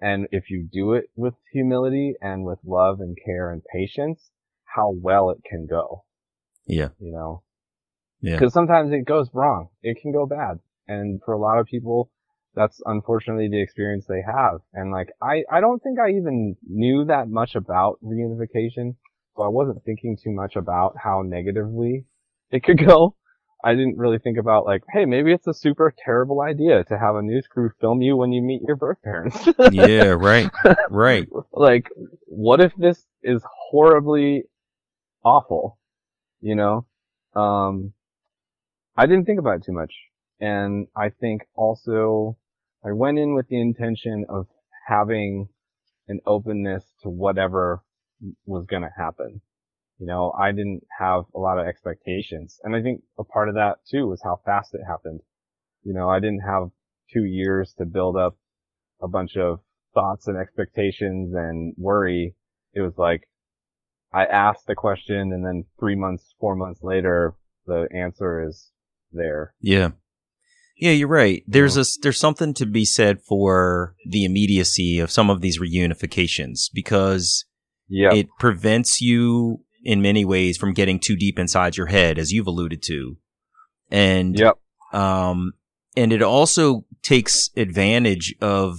And if you do it with humility and with love and care and patience, how well it can go, Yeah. you know? Yeah. Cause sometimes it goes wrong. It can go bad. And for a lot of people, that's unfortunately the experience they have. And like, I, I don't think I even knew that much about reunification. So I wasn't thinking too much about how negatively it could go. I didn't really think about like, hey, maybe it's a super terrible idea to have a news crew film you when you meet your birth parents. Yeah. Right. Right. like, what if this is horribly awful? You know? Um, I didn't think about it too much. And I think also I went in with the intention of having an openness to whatever was going to happen. You know, I didn't have a lot of expectations. And I think a part of that too was how fast it happened. You know, I didn't have two years to build up a bunch of thoughts and expectations and worry. It was like I asked the question and then three months, four months later, the answer is there. Yeah. Yeah, you're right. There's a there's something to be said for the immediacy of some of these reunifications because Yeah. it prevents you in many ways from getting too deep inside your head, as you've alluded to. And Yep. um, and it also takes advantage of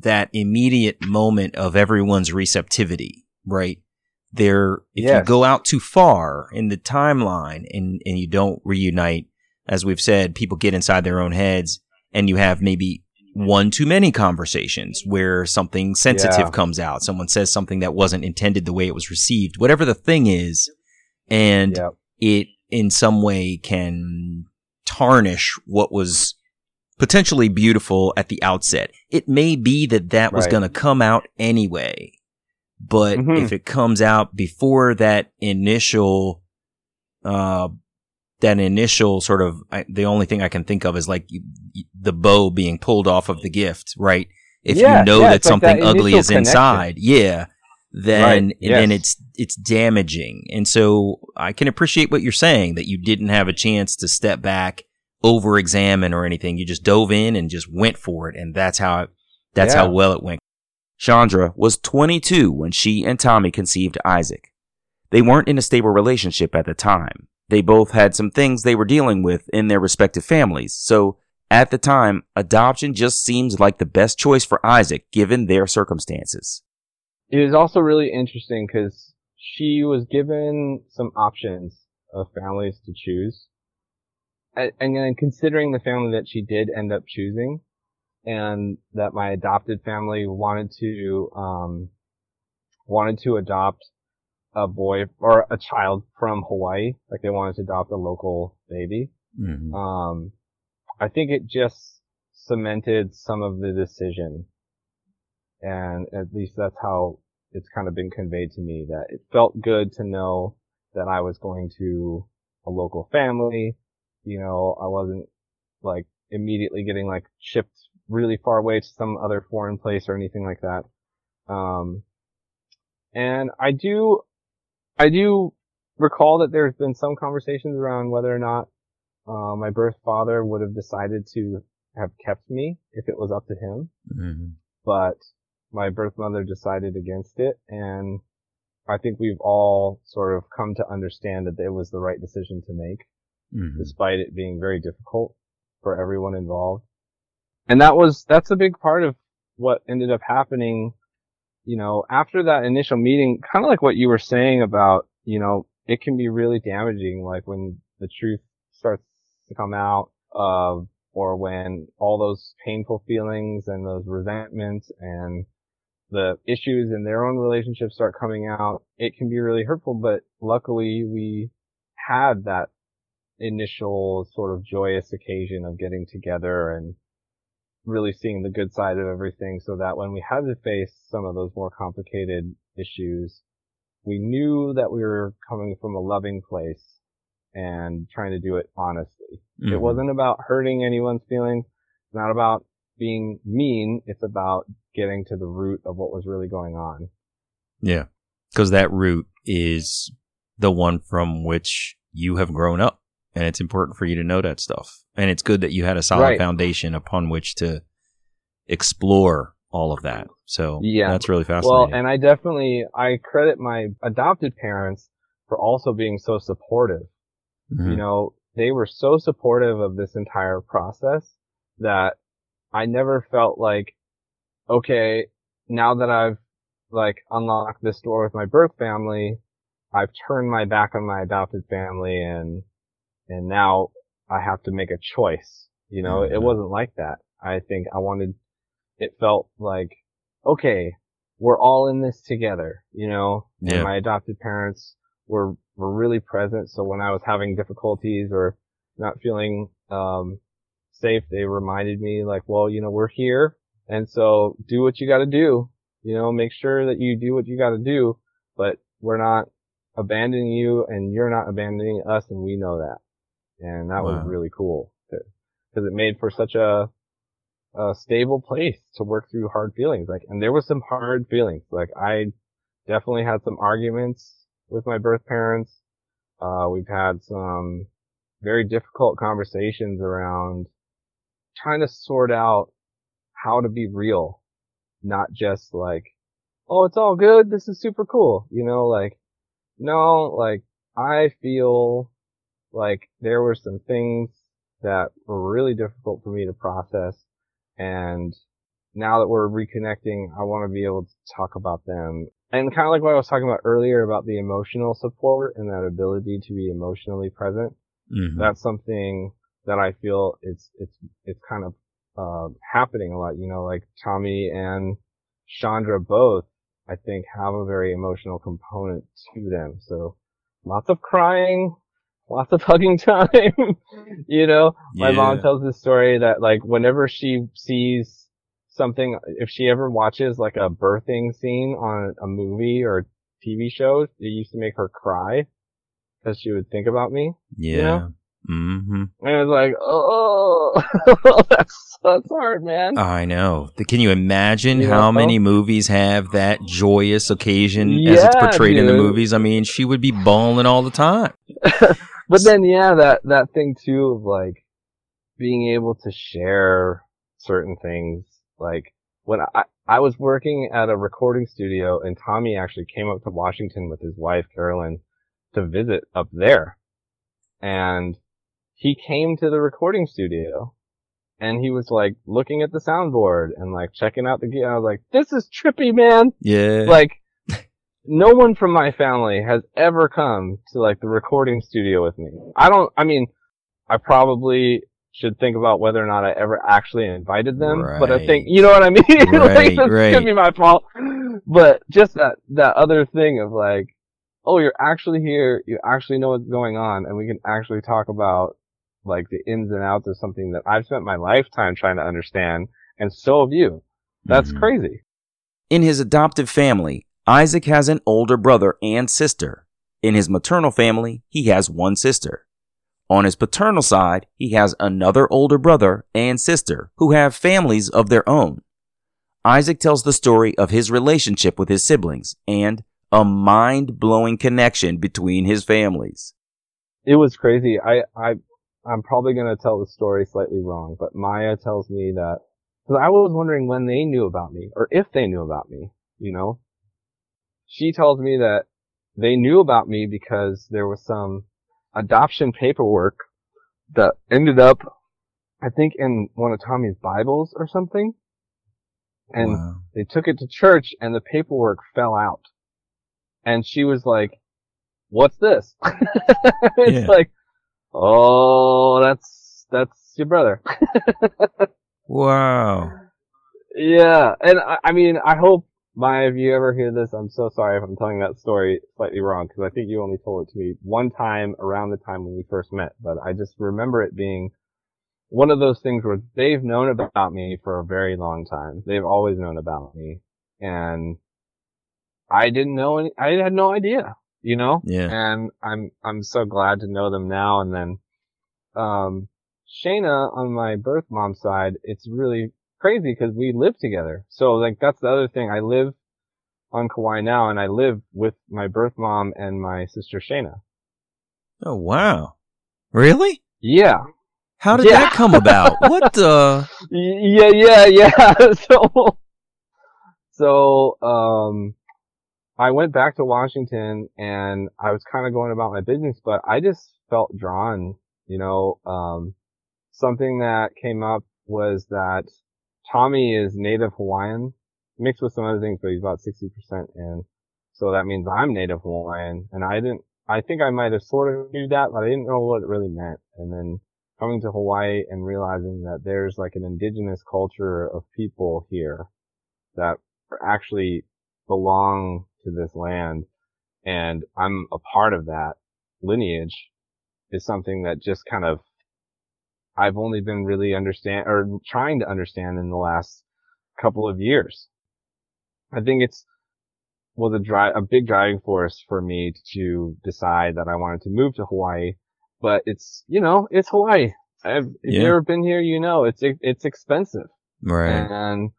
that immediate moment of everyone's receptivity, right? There, if you go out too far in the timeline and, and you don't reunite, as we've said, people get inside their own heads and you have maybe one too many conversations where something sensitive Yeah. comes out. Someone says something that wasn't intended the way it was received, whatever the thing is. And Yep. it in some way can tarnish what was potentially beautiful at the outset. It may be that that was going to come out anyway, but Mhm. if it comes out before that initial, uh, that initial sort of, I, the only thing I can think of is like you, the bow being pulled off of the gift, right? If Yeah, you know yeah, that it's like something that ugly is inside, yeah. then Right, yes. then it's it's damaging. And so I can appreciate what you're saying that you didn't have a chance to step back, over examine or anything. You just dove in and just went for it, and that's how that's Yeah. how well it went. Chandra was 22 when she and Tommy conceived Isaac. They weren't in a stable relationship at the time. They both had some things they were dealing with in their respective families, so at the time, adoption just seems like the best choice for Isaac given their circumstances. It was also really interesting because she was given some options of families to choose. And, and considering the family that she did end up choosing and that my adopted family wanted to, um, wanted to adopt a boy or a child from Hawaii, like they wanted to adopt a local baby. Mhm. Um, I think it just cemented some of the decision. And at least that's how it's kind of been conveyed to me that it felt good to know that I was going to a local family. You know, I wasn't like immediately getting like shipped really far away to some other foreign place or anything like that. Um, and I do, I do recall that there's been some conversations around whether or not uh, my birth father would have decided to have kept me if it was up to him, Mhm. but my birth mother decided against it, and I think we've all sort of come to understand that it was the right decision to make, Mhm. despite it being very difficult for everyone involved. And that was, that's a big part of what ended up happening, you know, after that initial meeting, kind of like what you were saying about, you know, it can be really damaging, like when the truth starts to come out, uh, or when all those painful feelings and those resentments and the issues in their own relationships start coming out, it can be really hurtful, but luckily we had that initial sort of joyous occasion of getting together and really seeing the good side of everything so that when we had to face some of those more complicated issues, we knew that we were coming from a loving place and trying to do it honestly. It Mhm. wasn't about hurting anyone's feelings. It's not about being mean. It's about getting to the root of what was really going on. Yeah. Because that root is the one from which you have grown up. And it's important for you to know that stuff. And it's good that you had a solid Right. foundation upon which to explore all of that. So Yeah. that's really fascinating. Well, and I definitely, I credit my adopted parents for also being so supportive. Mhm. you know, they were so supportive of this entire process that I never felt like, okay, now that I've like unlocked this door with my birth family, I've turned my back on my adopted family and, and now I have to make a choice. You know, it Mhm. wasn't like that. I think I wanted, it felt like, okay, we're all in this together, you know, and my adopted parents were, were really present. So when I was having difficulties or not feeling, um, safe, they reminded me like, well, you know, we're here. And so do what you gotta do. You know, make sure that you do what you gotta do, but we're not abandoning you and you're not abandoning us and we know that. And that was really cool because it made for such a, a stable place to work through hard feelings. Like, and there was some hard feelings. Like I definitely had some arguments with my birth parents. Uh, we've had some very difficult conversations around trying to sort out how to be real, not just like, oh, it's all good. This is super cool. You know, like, no, like I feel like there were some things that were really difficult for me to process. And now that we're reconnecting, I want to be able to talk about them. And kind of like what I was talking about earlier about the emotional support and that ability to be emotionally present Mhm. that's something that I feel it's it's it's kind of uh, happening a lot. You know, like Tommy and Chandra both, I think, have a very emotional component to them. So lots of crying, lots of hugging time. you know, my mom tells this story that like whenever she sees something, if she ever watches like a birthing scene on a movie or TV show, it used to make her cry because she would think about me Yeah. you know? hmm And it was like, oh, that's, that's hard, man. I know. Can you imagine You how know? many movies have that joyous occasion as it's Yeah, portrayed in the movies? I mean, she would be bawling all the time. But then, yeah, that, that thing too of like being able to share certain things. Like when I, I was working at a recording studio and Tommy actually came up to Washington with his wife, Carolyn, to visit up there. And he came to the recording studio and he was like looking at the soundboard and like checking out the gear. I was like, this is trippy, man. Yeah. like no one from my family has ever come to like the recording studio with me. I don't, I mean, I probably should think about whether or not I ever actually invited them, but I think, you know what I mean? Right, like, this right. could be my fault. But just that, that other thing of like, oh, you're actually here, you actually know what's going on, and we can actually talk about like the ins and outs of something that I've spent my lifetime trying to understand, and so have you. That's Mhm. crazy. In his adoptive family, Isaac has an older brother and sister. In his maternal family, he has one sister. On his paternal side, he has another older brother and sister who have families of their own. Isaac tells the story of his relationship with his siblings and a mind blowing connection between his families. it was crazy. I, I, I'm probably going to tell the story slightly wrong, but Maya tells me that, cause I was wondering when they knew about me, or if they knew about me, you know? She tells me that they knew about me because there was some adoption paperwork that ended up, I think in one of Tommy's Bibles or something. And Wow. they took it to church and the paperwork fell out. And she was like, what's this? it's Yeah. like, oh, that's, that's your brother. Wow. yeah. And I, I mean, I hope Maya, if you ever hear this, I'm so sorry if I'm telling that story slightly wrong because I think you only told it to me one time around the time when we first met, but I just remember it being one of those things where they've known about me for a very long time. They've always known about me and I didn't know any, I had no idea, you know? Yeah. And I'm, I'm so glad to know them now. And then, um, Shayna on my birth mom side, it's really crazy because we live together. So like that's the other thing. I live on Kauai now and I live with my birth mom and my sister Shayna. Oh, wow. Really? Yeah. How did Yeah. that come about? what the? Yeah, yeah, yeah. so, so, um, I went back to Washington and I was kind of going about my business, but I just felt drawn, you know, um, something that came up was that Tommy is native Hawaiian mixed with some other things, but he's about 60%. And so that means I'm native Hawaiian and I didn't, I think I might have sort of knew that, but I didn't know what it really meant. And then coming to Hawaii and realizing that there's like an indigenous culture of people here that actually belong to this land and I'm a part of that lineage is something that just kind of I've only been really understand or trying to understand in the last couple of years. I think it's was a dri a big driving force for me to decide that I wanted to move to Hawaii, but it's, you know, it's Hawaii. I've, if Yeah. you've ever been here, you know, it's, it's expensive Right. and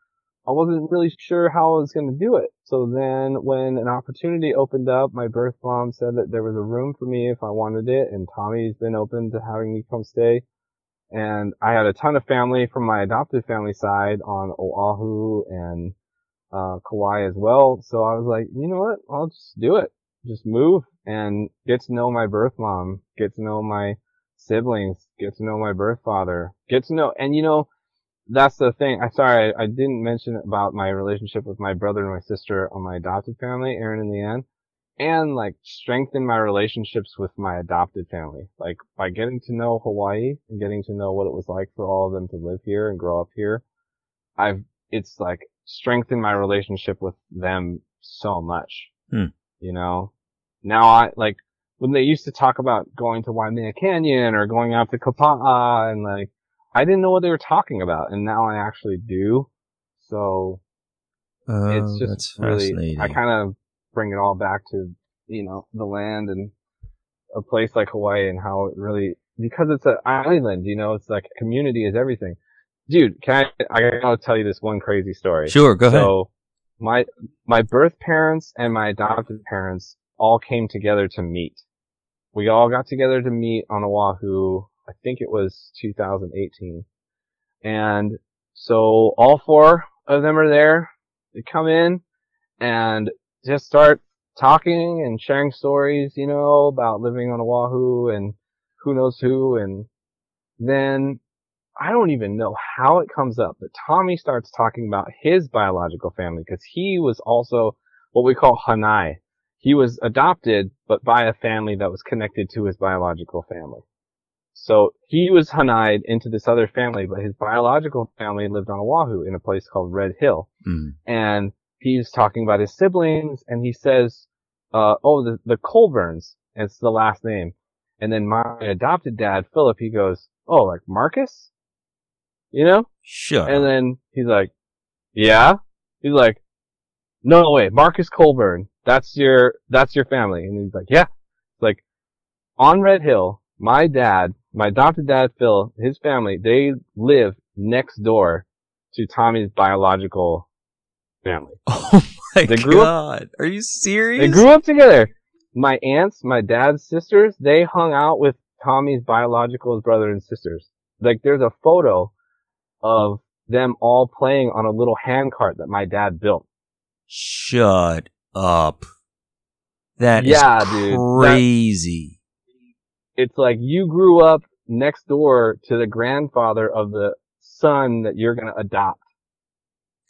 I wasn't really sure how I was going to do it. So then when an opportunity opened up, my birth mom said that there was a room for me if I wanted it and Tommy's been open to having me come stay. And I had a ton of family from my adopted family side on Oahu and, uh, Kauai as well. So I was like, you know what? I'll just do it. Just move and get to know my birth mom, get to know my siblings, get to know my birth father, get to know, and you know, that's the thing. I sorry, I, I didn't mention about my relationship with my brother and my sister on my adopted family, Aaron and Leanne, and like strengthen my relationships with my adopted family. Like by getting to know Hawaii and getting to know what it was like for all of them to live here and grow up here, I've, it's like strengthened my relationship with them so much. Hmm. You know, now I like when they used to talk about going to Waimea Canyon or going out to Kapa'a and like, I didn't know what they were talking about, and now I actually do. So Oh, it's just that's really. I kind of bring it all back to, you know, the land and a place like Hawaii and how it really because it's an island, you know, it's like community is everything. Dude, can I, I gotta tell you this one crazy story. Sure, go ahead. So my, my birth parents and my adopted parents all came together to meet. We all got together to meet on Oahu. I think it was 2018. And so all four of them are there. They come in and just start talking and sharing stories, you know, about living on Oahu and who knows who. And then I don't even know how it comes up, but Tommy starts talking about his biological family because he was also what we call Hanai. He was adopted, but by a family that was connected to his biological family. So he was Hanai into this other family, but his biological family lived on Oahu in a place called Red Hill. Mm. And he's talking about his siblings and he says, uh, oh, the, the Colburns. It's the last name. And then my adopted dad, Philip, he goes, oh, like Marcus? You know? Shut And then he's like, yeah? He's like, no way, Marcus Colburn. That's your, that's your family. And he's like, yeah. Like, on Red Hill, my dad, my adopted dad, Phil, his family, they live next door to Tommy's biological family. Oh my They grew up- god. Are you serious? They grew up together. My aunts, my dad's sisters, they hung out with Tommy's biological brother and sisters. Like there's a photo of them all playing on a little handcart that my dad built. Shut up. That is Yeah, dude. That- crazy. It's like you grew up next door to the grandfather of the son that you're gonna adopt.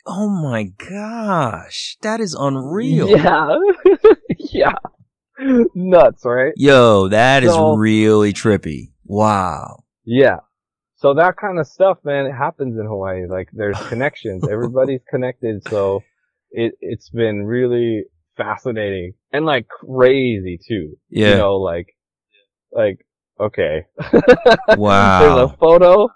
Oh my gosh. That is unreal. Yeah. yeah. Nuts, right? Yo, that is So- really trippy. Wow. Yeah. So that kind of stuff, man, it happens in Hawaii. Like there's connections. Everybody's connected. So it, it's been really fascinating and like crazy too. Yeah. You know, like, like, okay. Wow. there's a photo.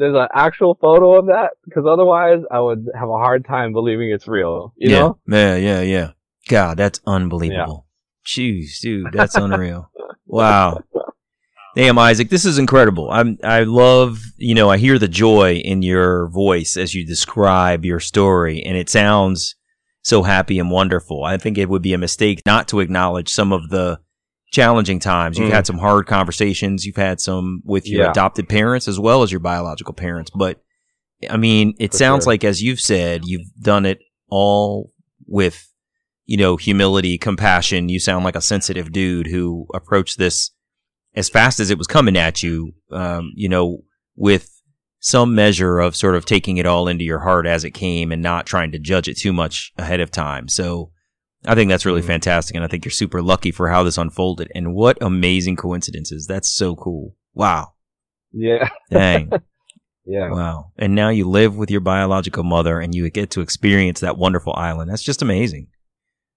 There's an actual photo of that because otherwise I would have a hard time believing it's real. You yeah. know? Yeah, yeah, yeah. God, that's unbelievable. Yeah. Jeez, dude, that's unreal. Wow. Damn, Isaac, this is incredible. I'm, I love, you know, I hear the joy in your voice as you describe your story, and it sounds so happy and wonderful. I think it would be a mistake not to acknowledge some of the challenging times. You've Mm. had some hard conversations. You've had some with your Yeah. adopted parents as well as your biological parents. But I mean, it For sounds sure. like, as you've said, you've done it all with, you know, humility, compassion. You sound like a sensitive dude who approached this as fast as it was coming at you, um, you know, with some measure of sort of taking it all into your heart as it came and not trying to judge it too much ahead of time. So I think that's really Mhm. fantastic. And I think you're super lucky for how this unfolded. And what amazing coincidences. That's so cool. Wow. Yeah. Dang. Yeah. wow. And now you live with your biological mother and you get to experience that wonderful island. That's just amazing.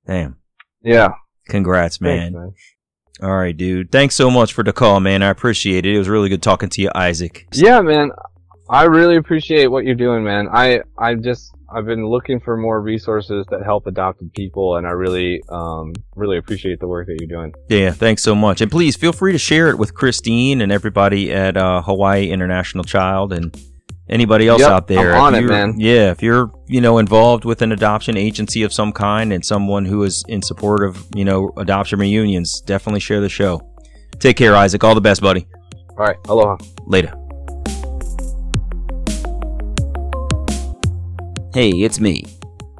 Damn. Yeah. Congrats, man. Thanks, man. All right, dude. Thanks so much for the call, man. I appreciate it. It was really good talking to you, Isaac. Yeah, man. I really appreciate what you're doing, man. I I just I've been looking for more resources that help adopted people, and I really um really appreciate the work that you're doing. Yeah, thanks so much. And please feel free to share it with Christine and everybody at uh, Hawaii International Child and anybody else Yep, out there. I'm on it, man. Yeah, if you're you know involved with an adoption agency of some kind and someone who is in support of you know adoption reunions, definitely share the show. Take care, Isaac. All the best, buddy. All right, aloha. Later. Hey, it's me.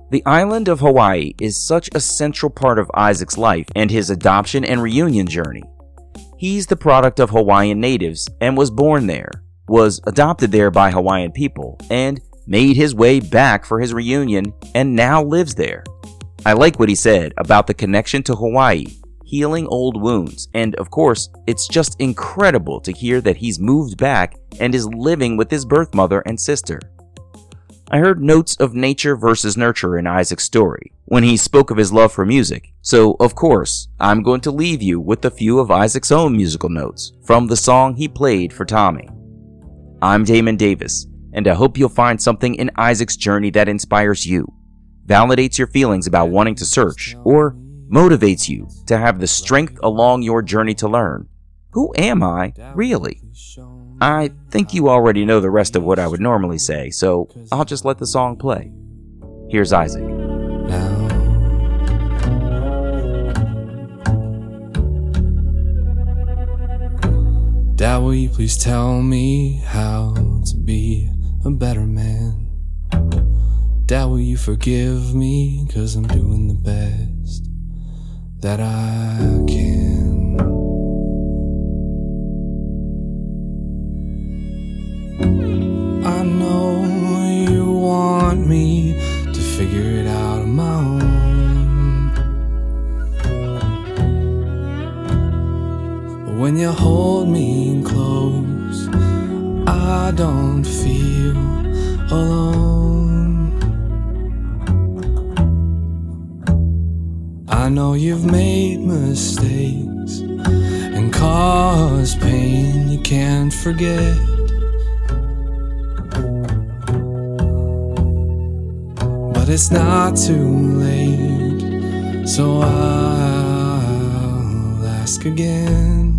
The island of Hawaii is such a central part of Isaac's life and his adoption and reunion journey. He's the product of Hawaiian natives and was born there, was adopted there by Hawaiian people, and made his way back for his reunion and now lives there. I like what he said about the connection to Hawaii, healing old wounds, and of course, it's just incredible to hear that he's moved back and is living with his birth mother and sister. I heard notes of nature versus nurture in Isaac's story when he spoke of his love for music, so of course, I'm going to leave you with a few of Isaac's own musical notes from the song he played for Tommy. I'm Damon Davis, and I hope you'll find something in Isaac's journey that inspires you, validates your feelings about wanting to search, or motivates you to have the strength along your journey to learn. Who am I, really? I think you already know the rest of what I would normally say, so I'll just let the song play. Here's Isaac. now. Dad, will you please tell me how to be a better man? Dad, will you forgive me? Cause I'm doing the best that I can. I know you want me to figure it out on my own. But when you hold me close, I don't feel alone. I know you've made mistakes and caused pain you can't forget. But it's not too late, so I'll ask again.